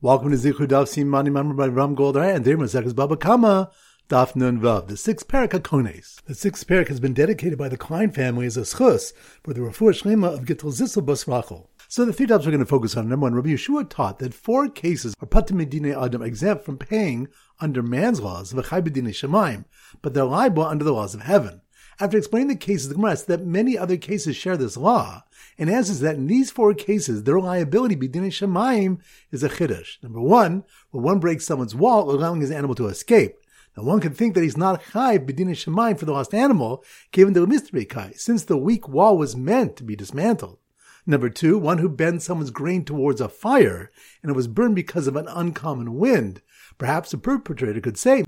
Welcome to Zichru Daf Simani Mamre by Ram Goldar and there Mazekas Baba Kama Daf Nun Vav, the sixth parak Hakones. The sixth parak has been dedicated by the Klein family as a schus for the Refuah Shlema of Gittel Zissel Bas Rachel. So the three dafs we're going to focus on. Number one, Rabbi Yeshua taught that four cases are patamidine adam exempt from paying under man's laws, b'dine shemaim, but they're liable under the laws of heaven. After explaining the cases, the Gemara that many other cases share this law, and answers that in these four cases, their liability b'dinei shemayim is a chiddush. Number one, when one breaks someone's wall, allowing his animal to escape. Now one can think that he's not chayv b'dinei shemayim for the lost animal, given the mystery kai, since the weak wall was meant to be dismantled. Number two, one who bends someone's grain towards a fire, and it was burned because of an uncommon wind. Perhaps the perpetrator could say.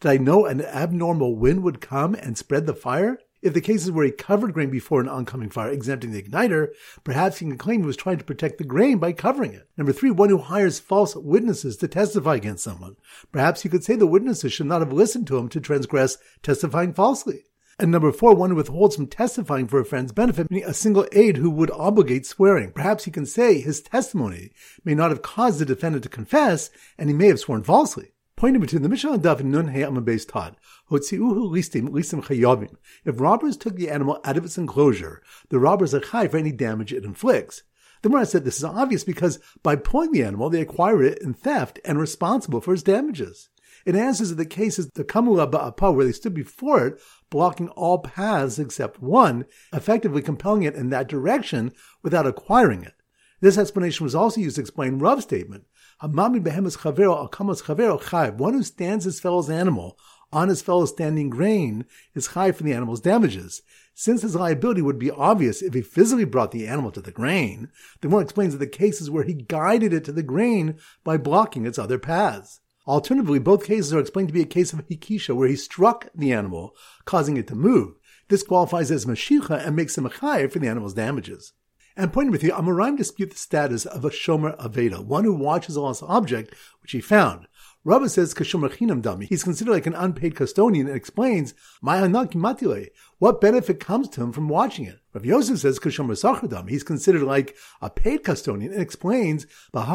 Did I know an abnormal wind would come and spread the fire? If the case is where he covered grain before an oncoming fire, exempting the igniter, perhaps he can claim he was trying to protect the grain by covering it. Number three, one who hires false witnesses to testify against someone. Perhaps he could say the witnesses should not have listened to him to transgress testifying falsely. And number four, one withholds from testifying for a friend's benefit, meaning a single aid who would obligate swearing. Perhaps he can say his testimony may not have caused the defendant to confess, and he may have sworn falsely. Point number two, the Mishnah Daf Nun Hey Amabes Tod. Hotziuhu listim listim chayavim. If robbers took the animal out of its enclosure, the robbers are chai for any damage it inflicts. The Gemara said this is obvious because by pulling the animal, they acquire it in theft and responsible for its damages. It answers that the case is the Kamula Ba'apa, where they stood before it, blocking all paths except one, effectively compelling it in that direction without acquiring it. This explanation was also used to explain Rav's statement. Hamami behemes chavero akamas chavero chayv. One who stands his fellow's animal on his fellow's standing grain is high for the animal's damages. Since his liability would be obvious if he physically brought the animal to the grain, the more explains that the cases where he guided it to the grain by blocking its other paths. Alternatively, both cases are explained to be a case of hikisha, where he struck the animal, causing it to move. This qualifies as mashicha and makes him a chayiv for the animal's damages. And pointing with you, Amoraim dispute the status of a shomer aveda, one who watches a lost object which he found. Rabba says Kashomer Chinam Dami. He's considered like an unpaid custodian and explains, Matile, what benefit comes to him from watching it. Rav Yosef says Kashomer Sachar Dami. He's considered like a paid custodian and explains, Because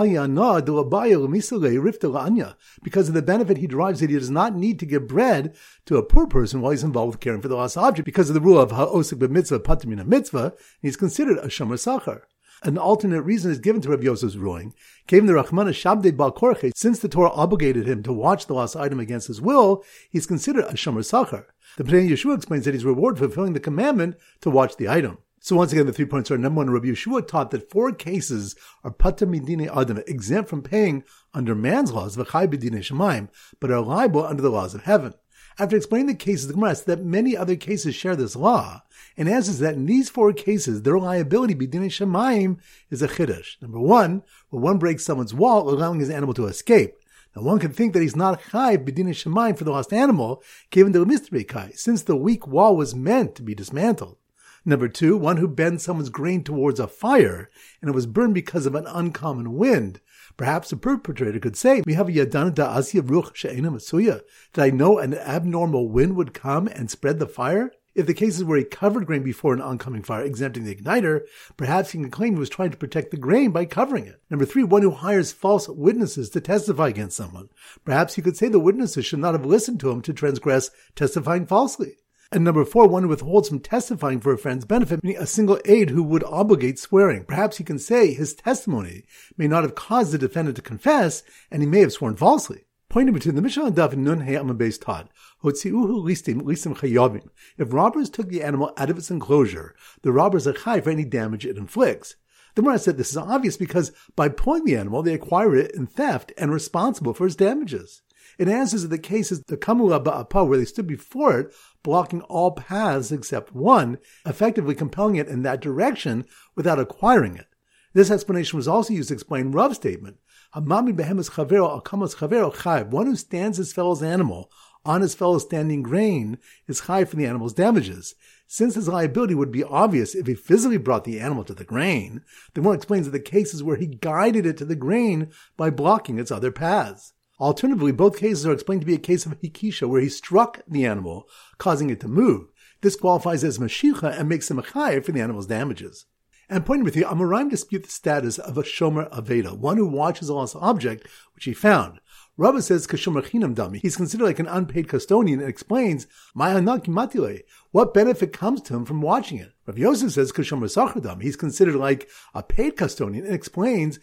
of the benefit he derives that he does not need to give bread to a poor person while he's involved with caring for the lost object because of the rule of Ha'osik b'mitzvah patamina mitzvah, he's considered a Shomer Sachar. An alternate reason is given to Rabbi Yosef's ruling. Came the Rachmana Shabde Bal Korche, since the Torah obligated him to watch the lost item against his will, he's considered a Shomer Sachar. The Pnei Yeshua explains that he's rewarded for fulfilling the commandment to watch the item. So once again, the three points are number one, Rabbi Yeshua taught that four cases are pata midine adam, exempt from paying under man's laws, v'chai b'dine shemaim, but are liable under the laws of heaven. After explaining the cases, the Gemara that many other cases share this law, and answers that in these four cases, their liability b'dinei shemayim is a chiddush. Number one, when one breaks someone's wall, allowing his animal to escape. Now one can think that he's not chayv b'dinei shemayim for the lost animal, given the mystery kai, since the weak wall was meant to be dismantled. Number two, one who bends someone's grain towards a fire, and it was burned because of an uncommon wind. Perhaps the perpetrator could say, "We have Yadana Da'as Yevruch She'ena Masuya." Did I know an abnormal wind would come and spread the fire? If the case is where he covered grain before an oncoming fire, exempting the igniter, perhaps he can claim he was trying to protect the grain by covering it. Number three, one who hires false witnesses to testify against someone. Perhaps he could say the witnesses should not have listened to him to transgress testifying falsely. And number four, one withholds from testifying for a friend's benefit, meaning a single aid who would obligate swearing. Perhaps he can say his testimony may not have caused the defendant to confess, and he may have sworn falsely. Point number two, the Mishnah and Daf Nun Hey Amabes Tod. Hotziuhu listim listim chayavim. If robbers took the animal out of its enclosure, the robbers are chai for any damage it inflicts. The Gemara said this is obvious because by pulling the animal, they acquire it in theft and responsible for its damages. It answers that the case is the Kamula Ba'apa, where they stood before it, blocking all paths except one, effectively compelling it in that direction without acquiring it. This explanation was also used to explain Rav's statement. Hamami behemes chavero akamas chavero chayv. One who stands his fellow's animal on his fellow's standing grain is high for the animal's damages. Since his liability would be obvious if he physically brought the animal to the grain, the more explains that the cases where he guided it to the grain by blocking its other paths. Alternatively, both cases are explained to be a case of hikisha, where he struck the animal, causing it to move. This qualifies as mashicha and makes him a chayiv for the animal's damages. And pointing with the Amoraim dispute the status of a Shomer Aveda, one who watches a lost object which he found. Rava says Kashomer Chinam Dami. He's considered like an unpaid custodian and explains, what benefit comes to him from watching it. Rav Yosef says Kashomer Sachar Dami. He's considered like a paid custodian and explains,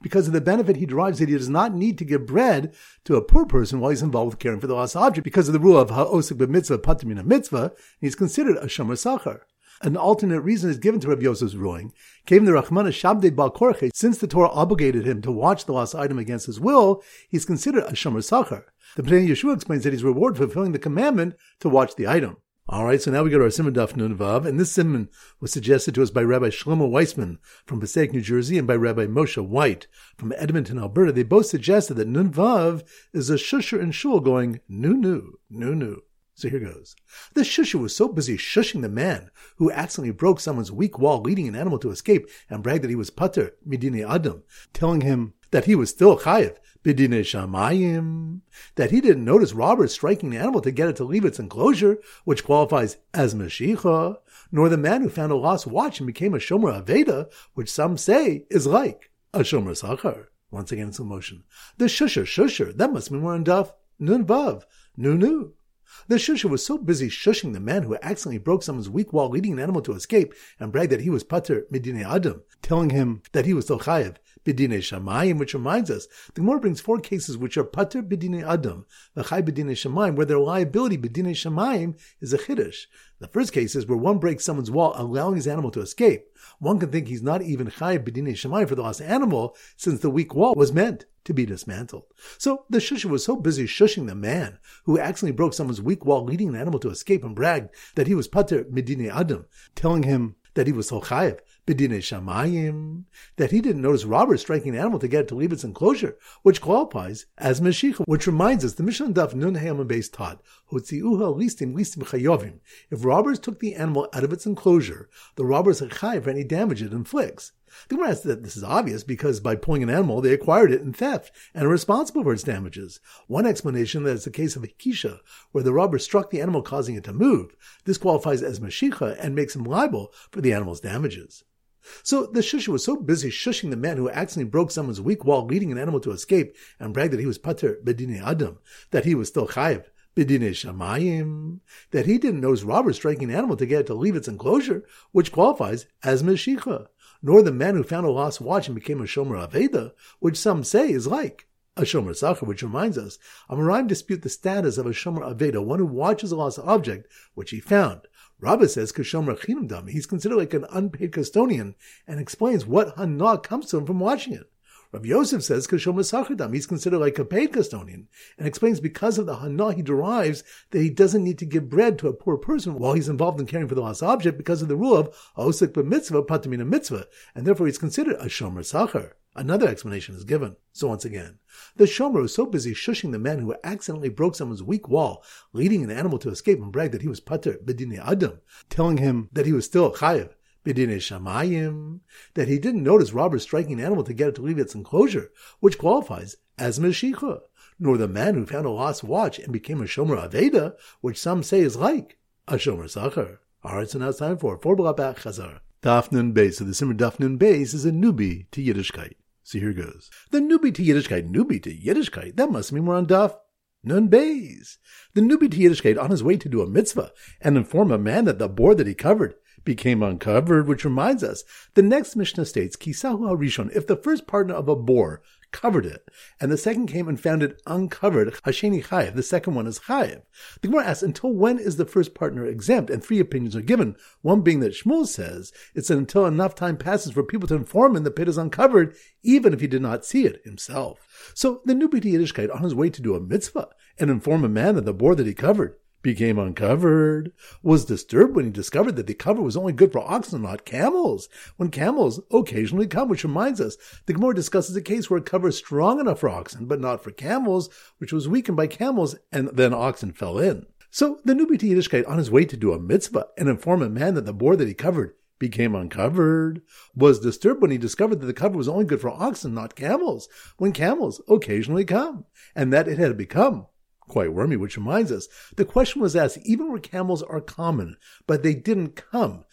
because of the benefit he derives that he does not need to give bread to a poor person while he's involved with caring for the lost object because of the rule of Ha'osik b'mitzvah patimina mitzvah, he's considered a Shomer Sachar. An alternate reason is given to Rabbi Yosef's ruling. Came the Rachmana Shabde Bal Korche, since the Torah obligated him to watch the lost item against his will, he's considered a Shomer Sachar. The Pnei Yeshua explains that he's rewarded for fulfilling the commandment to watch the item. All right, so now we go to our Siman Daf Nun Vav, and this Siman was suggested to us by Rabbi Shlomo Weissman from Passaic, New Jersey, and by Rabbi Moshe White from Edmonton, Alberta. They both suggested that Nun Vav is a shusher and shul going nu nu nu nu. So here goes. The shusher was so busy shushing the man who accidentally broke someone's weak wall, leading an animal to escape, and bragged that he was pater midine adam, telling him that he was still chayiv bidine shamayim, that he didn't notice robbers striking the animal to get it to leave its enclosure, which qualifies as mashicha, nor the man who found a lost watch and became a shomer aveda, which some say is like a shomer sachar. Once again, it's in motion. The shusher, shusher, that must mean we're in daf nun vav, nu nu. The shusher was so busy shushing the man who accidentally broke someone's weak wall, leading an animal to escape, and bragged that he was pater medine adam, telling him that he was still chayev bidine shamayim, which reminds us the Gemara brings four cases which are pater bidine adam, the chay bidine shamayim, where their liability bidine shamayim is a chiddush. The first case is where one breaks someone's wall, allowing his animal to escape. One can think he's not even chay bidine shamayim for the lost animal, since the weak wall was meant to be dismantled. So the shusher was so busy shushing the man who accidentally broke someone's weak wall, leading an animal to escape, and bragged that he was pater medine adam, telling him that he was so chayiv b'dinei shamayim, that he didn't notice robbers striking an animal to get it to leave its enclosure, which qualifies as meshicha, which reminds us the Mishnah Daf Nun Hayam base taught, hotziuha listim listim chayovim. If robbers took the animal out of its enclosure, the robbers are chayiv for any damage it inflicts. The Gemara says that this is obvious because by pulling an animal, they acquired it in theft and are responsible for its damages. One explanation that it's a case of Hikisha, where the robber struck the animal causing it to move. This qualifies as Mashicha and makes him liable for the animal's damages. So the shusher was so busy shushing the man who accidentally broke someone's weak wall, leading an animal to escape, and bragged that he was pater bedine adam, that he was still chayiv bedine shamayim, that he didn't notice robbers striking an animal to get it to leave its enclosure, which qualifies as meshicha, nor the man who found a lost watch and became a shomer aveda, which some say is like a shomer sacher, which reminds us, Amoraim dispute the status of a shomer aveda, one who watches a lost object which he found. Rabbi says Kashomer Chinam. He's considered like an unpaid custodian and explains what hana comes to him from watching it. Rabbi Yosef says Kashomer Sachardam. He's considered like a paid custodian and explains because of the hana he derives that he doesn't need to give bread to a poor person while he's involved in caring for the lost object because of the rule of Osik b'mitzvah patamina mitzvah, and therefore he's considered a Shomer Sachar. Another explanation is given. So once again, the Shomer was so busy shushing the man who accidentally broke someone's weak wall, leading an animal to escape and brag that he was pater bedine adam, telling him that he was still chayev bedine shamayim, that he didn't notice robbers striking an animal to get it to leave its enclosure, which qualifies as meshicha, nor the man who found a lost watch and became a Shomer Aveda, which some say is like a Shomer Sachar. Alright, so now it's time for four Chazar. Dafnun Beis. So the Simmer Dafnun Beis is a newbie to Yiddishkeit. So here goes. The newbie to Yiddishkeit, newbie to Yiddishkeit. That must mean we're on Daf Nun Beis. The newbie to Yiddishkeit on his way to do a mitzvah and inform a man that the board that he covered became uncovered, which reminds us, the next Mishnah states, Kisahu al Rishon." if the first partner of a boar covered it, and the second came and found it uncovered, Hasheni Chayev, the second one is Chayev. The Gemara asks, until when is the first partner exempt? And three opinions are given. One being that Shmuel says, it's until enough time passes for people to inform him the pit is uncovered, even if he did not see it himself. So the new Yiddishkeit on his way to do a mitzvah and inform a man of the boar that he covered became uncovered, was disturbed when he discovered that the cover was only good for oxen, not camels, when camels occasionally come, which reminds us, the Gemara discusses a case where a cover is strong enough for oxen, but not for camels, which was weakened by camels, and then oxen fell in. So the newbie to Yiddishkeit on his way to do a mitzvah and inform a man that the boar that he covered became uncovered, was disturbed when he discovered that the cover was only good for oxen, not camels, when camels occasionally come, and that it had become quite wormy, which reminds us the question was asked even where camels are common, but they didn't come.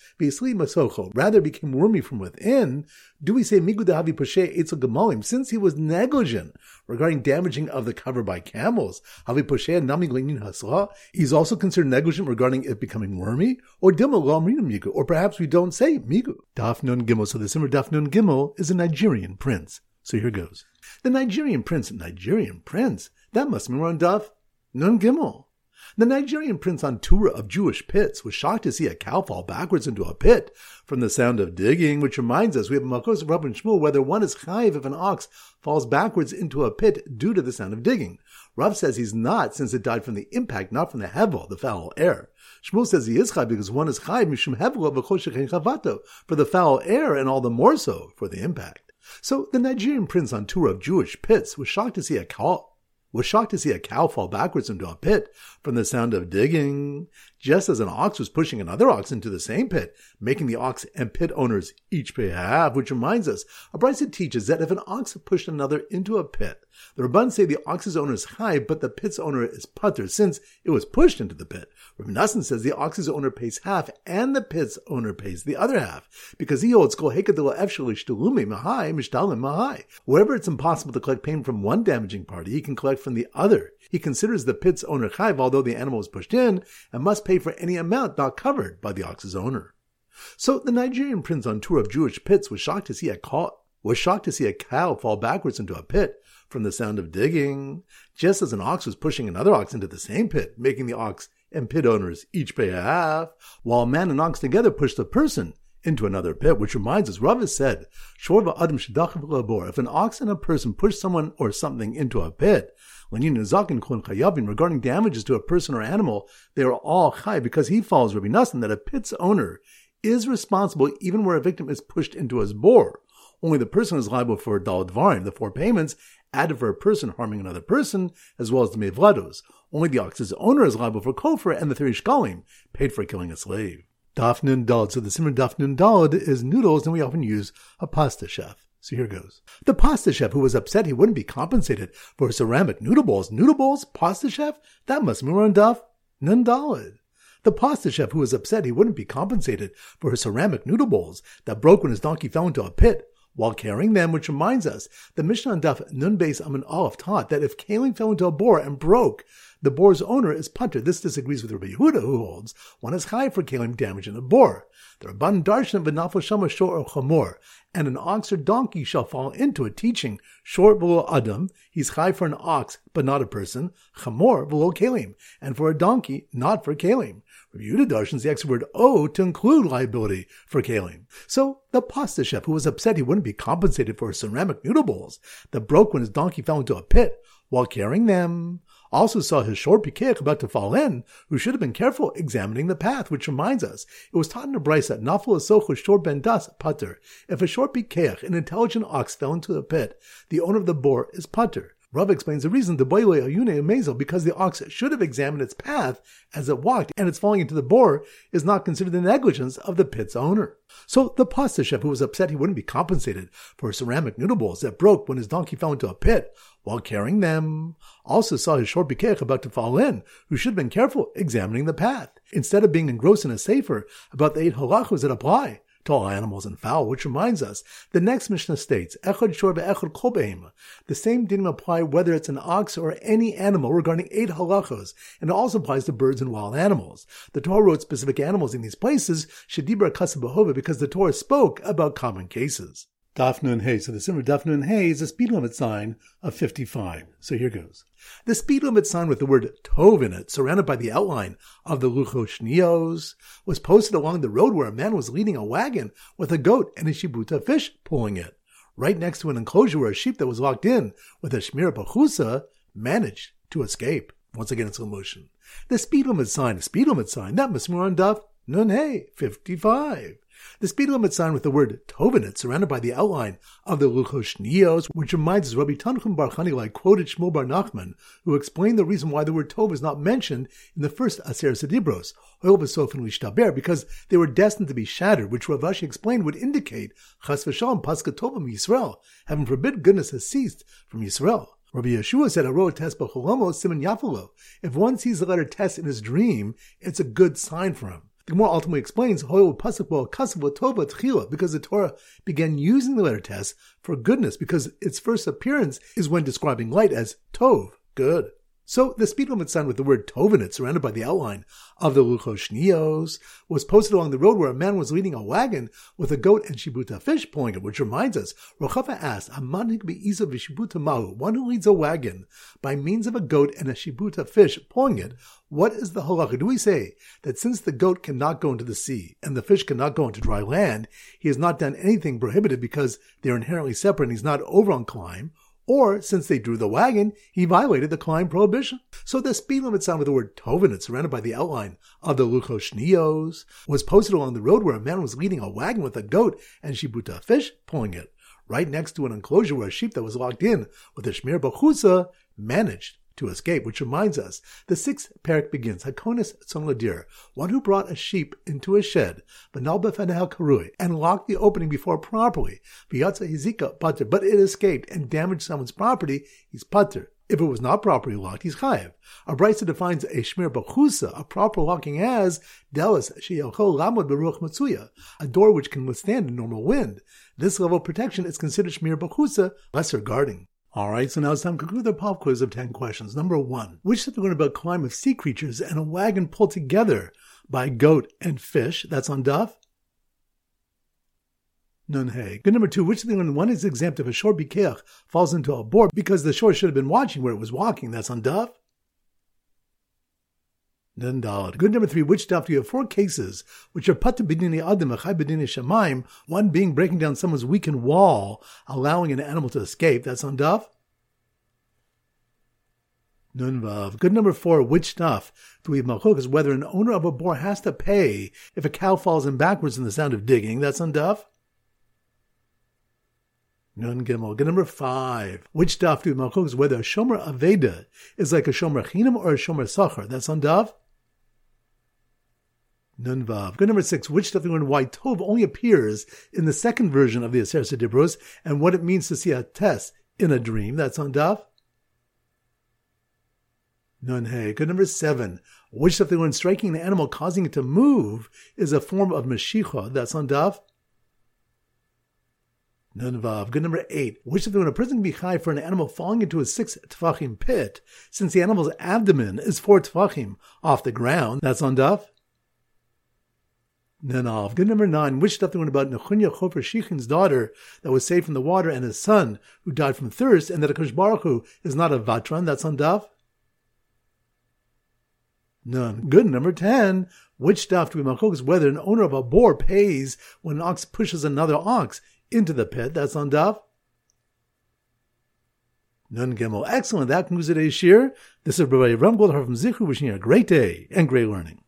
Rather became wormy from within. Do we say Migudahavi Poshe Etzel Gemalim since he was negligent regarding damaging of the cover by camels? Havi Poshe Nami Hasla. He's also considered negligent regarding it becoming wormy, or Migu, or perhaps we don't say Migu. Dafnun Gimel. So the Simmer Dafnun Gimel is a Nigerian prince. So here goes. The Nigerian prince, Nigerian prince, that must mean we're on Daf Nun Gimel. The Nigerian prince on tour of Jewish pits was shocked to see a cow fall backwards into a pit from the sound of digging, which reminds us we have Makos of Rabban Shmuel whether one is chayiv if an ox falls backwards into a pit due to the sound of digging. Rav says he's not since it died from the impact, not from the hevel, the foul air. Shmuel says he is chayiv because one is chayiv mishum hevel chavato for the foul air and all the more so for the impact. So the Nigerian prince on tour of Jewish pits was shocked to see a cow was shocked to see a cow fall backwards into a pit from the sound of digging, just as an ox was pushing another ox into the same pit, making the ox and pit owners each pay half, which reminds us, a brisa teaches that if an ox pushed another into a pit, the Rabban say the ox's owner is high, but the pit's owner is putter, since it was pushed into the pit. Rabbi Nassan says the ox's owner pays half, and the pit's owner pays the other half, because he holds kol mahai mahai. Wherever it's impossible to collect payment from one damaging party, he can collect from the other. He considers the pit's owner chayv, although the animal was pushed in, and must pay for any amount not covered by the ox's owner. So the Nigerian prince on tour of Jewish pits was shocked to see a cow, was shocked to see a cow fall backwards into a pit from the sound of digging, just as an ox was pushing another ox into the same pit, making the ox and pit owners each pay a half, while man and ox together pushed a person into another pit, which reminds us, Rav has said, Shorva Adam Labor, if an ox and a person push someone or something into a pit, when yin hazakin kohen chayavin regarding damages to a person or animal, they are all high because he follows Rabbi Nassan that a pit's owner is responsible even where a victim is pushed into his bore. Only the person is liable for daladvarim, the four payments, added for a person harming another person, as well as the mevlados. Only the ox's owner is liable for kofar and the three shkalim, paid for killing a slave. Dafnun Dalad. So the simmer Dafnun Dalad is noodles, and we often use a pasta chef. So here goes. The pasta chef who was upset he wouldn't be compensated for his ceramic noodle balls. Noodle balls? Pasta chef? That must be on Daf Nun Dalad. The pasta chef who was upset he wouldn't be compensated for his ceramic noodle bowls that broke when his donkey fell into a pit while carrying them, which reminds us, the Mishnah on Nun Beis Amin Aleph taught that if kalim fell into a bore and broke, the boar's owner is punter. This disagrees with Rabbi Yehuda, who holds one is high for kalim damage in a boar. The Rabban Darshan v'nafal shama shor or chamor, and an ox or donkey shall fall into it, teaching short below adam, he's high for an ox, but not a person, chamor below kalim, and for a donkey, not for kalim. Yehuda darshans the extra word o to include liability for kalim. So the pasta chef, who was upset he wouldn't be compensated for his ceramic noodle bowls that broke when his donkey fell into a pit while carrying them, also saw his short pikech about to fall in, who should have been careful examining the path, which reminds us, it was taught in the Brisa, Nafal Asocho short ben das putter. If a short pikech, an intelligent ox, fell into the pit, the owner of the boar is putter. Rav explains the reason the boile ayune mazel because the ox should have examined its path as it walked, and its falling into the bore is not considered the negligence of the pit's owner. So the pasta chef who was upset he wouldn't be compensated for ceramic noodle bowls that broke when his donkey fell into a pit while carrying them, also saw his short bikech about to fall in, who should have been careful examining the path, instead of being engrossed in a sefer about the eight halachos that apply to all animals and fowl, which reminds us, the next Mishnah states, Echad shor echad The same didn't apply whether it's an ox or any animal regarding eight halachos, and it also applies to birds and wild animals. The Torah wrote specific animals in these places, Shedibra Kasabahova, because the Torah spoke about common cases. Dafnun Hay. So the Simmer Dafnun Hay is a speed limit sign of 55. So here goes. The speed limit sign with the word Tov in it, surrounded by the outline of the Luchos Shniyos, was posted along the road where a man was leading a wagon with a goat and a shibuta fish pulling it. Right next to an enclosure where a sheep that was locked in with a Shmira Pachusa managed to escape. Once again in slow motion. The speed limit sign, the speed limit sign, that on Daf Nun Hay, 55. The speed limit sign with the word Tovinit surrounded by the outline of the Luchos Shniyos, which reminds us Rabbi Tanchum Bar Chanilai quoted Shmuel Bar Nachman, who explained the reason why the word Tov is not mentioned in the first Aser Sedibros, because they were destined to be shattered, which Rav Ashi explained would indicate Chas v'shalom Paska Tova Yisrael. Heaven forbid goodness has ceased from Yisrael. Rabbi Yeshua said, "Aro test b'cholomo siman yafulo." If one sees the letter test in his dream, it's a good sign for him. The Gemara ultimately explains because the Torah began using the letter tes for goodness because its first appearance is when describing light as tov, good. So the speed limit sign with the word Tovenit surrounded by the outline of the Luchos was posted along the road where a man was leading a wagon with a goat and shibuta fish pulling it, which reminds us, Rochava asked, Amanik be'iza vishibuta mahu, one who leads a wagon by means of a goat and a shibuta fish pulling it, what is the halacha? Do we say that since the goat cannot go into the sea and the fish cannot go into dry land, he has not done anything prohibited because they are inherently separate and he's not over on climb, or, since they drew the wagon, he violated the climb prohibition. So the speed limit sign with the word Tovenit surrounded by the outline of the Luchos was posted along the road where a man was leading a wagon with a goat and Shibuta fish pulling it, right next to an enclosure where a sheep that was locked in with a Shmir Bachusa managed to escape, which reminds us the sixth parak begins, Hakonis Tzon one who brought a sheep into a shed, Vanal Befenehel Karui, and locked the opening before properly, Vyatza Hizika Pater, but it escaped and damaged someone's property, he's Pater. If it was not properly locked, he's chayev. A brisa defines a shmir bachusa, a proper locking, as delis sheyochol lamod beruch matsuya, a door which can withstand a normal wind. This level of protection is considered shmir bachusa, lesser guarding. All right, so now it's time to conclude the pop quiz of 10 questions. Number one, which going about climb of sea creatures and a wagon pulled together by goat and fish? That's on Daf. Nun hey. Good number two, which of the one is exempt if a short bikeach falls into a board because the shore should have been watching where it was walking? That's on Daf. Dalad. Good number three, which Daf do you have four cases which are put to bidini adam achai bidini shemaim, one being breaking down someone's weakened wall, allowing an animal to escape. That's on Daf. Nunvav. Good number four, which stuff do we have malchok is whether an owner of a boar has to pay if a cow falls in backwards in the sound of digging. That's on Daf. Nun Gimel. Good number five. Which stuff do we malchok is whether a shomer aveda is like a shomer chinam or a shomer sachar. That's on Daf. Nun Vav. Good number six. Which stuff we why Tov only appears in the second version of the Aser Dibros and what it means to see a test in a dream. That's on Daf. Nun. Good number seven. Which of the when striking an animal causing it to move is a form of Mashicha. That's on Daf. Nun vav. Good number eight. Which of the when a person can be high for an animal falling into a six tefachim pit, since the animal's abdomen is four tefachim off the ground. That's on Daf. Nanav. Good number nine. Which stuff the one about Nechunya Chofer Shichin's daughter that was saved from the water and his son who died from thirst, and that Akash Baruch Hu is not a Vatran. That's on Daf. None. Good. Number 10. Which stuff do we machok is whether an owner of a boar pays when an ox pushes another ox into the pit. That's on Daf. Nun Gimel. Excellent. That concludes today's shir. This is Rabbi Ram from Zichru wishing you a great day and great learning.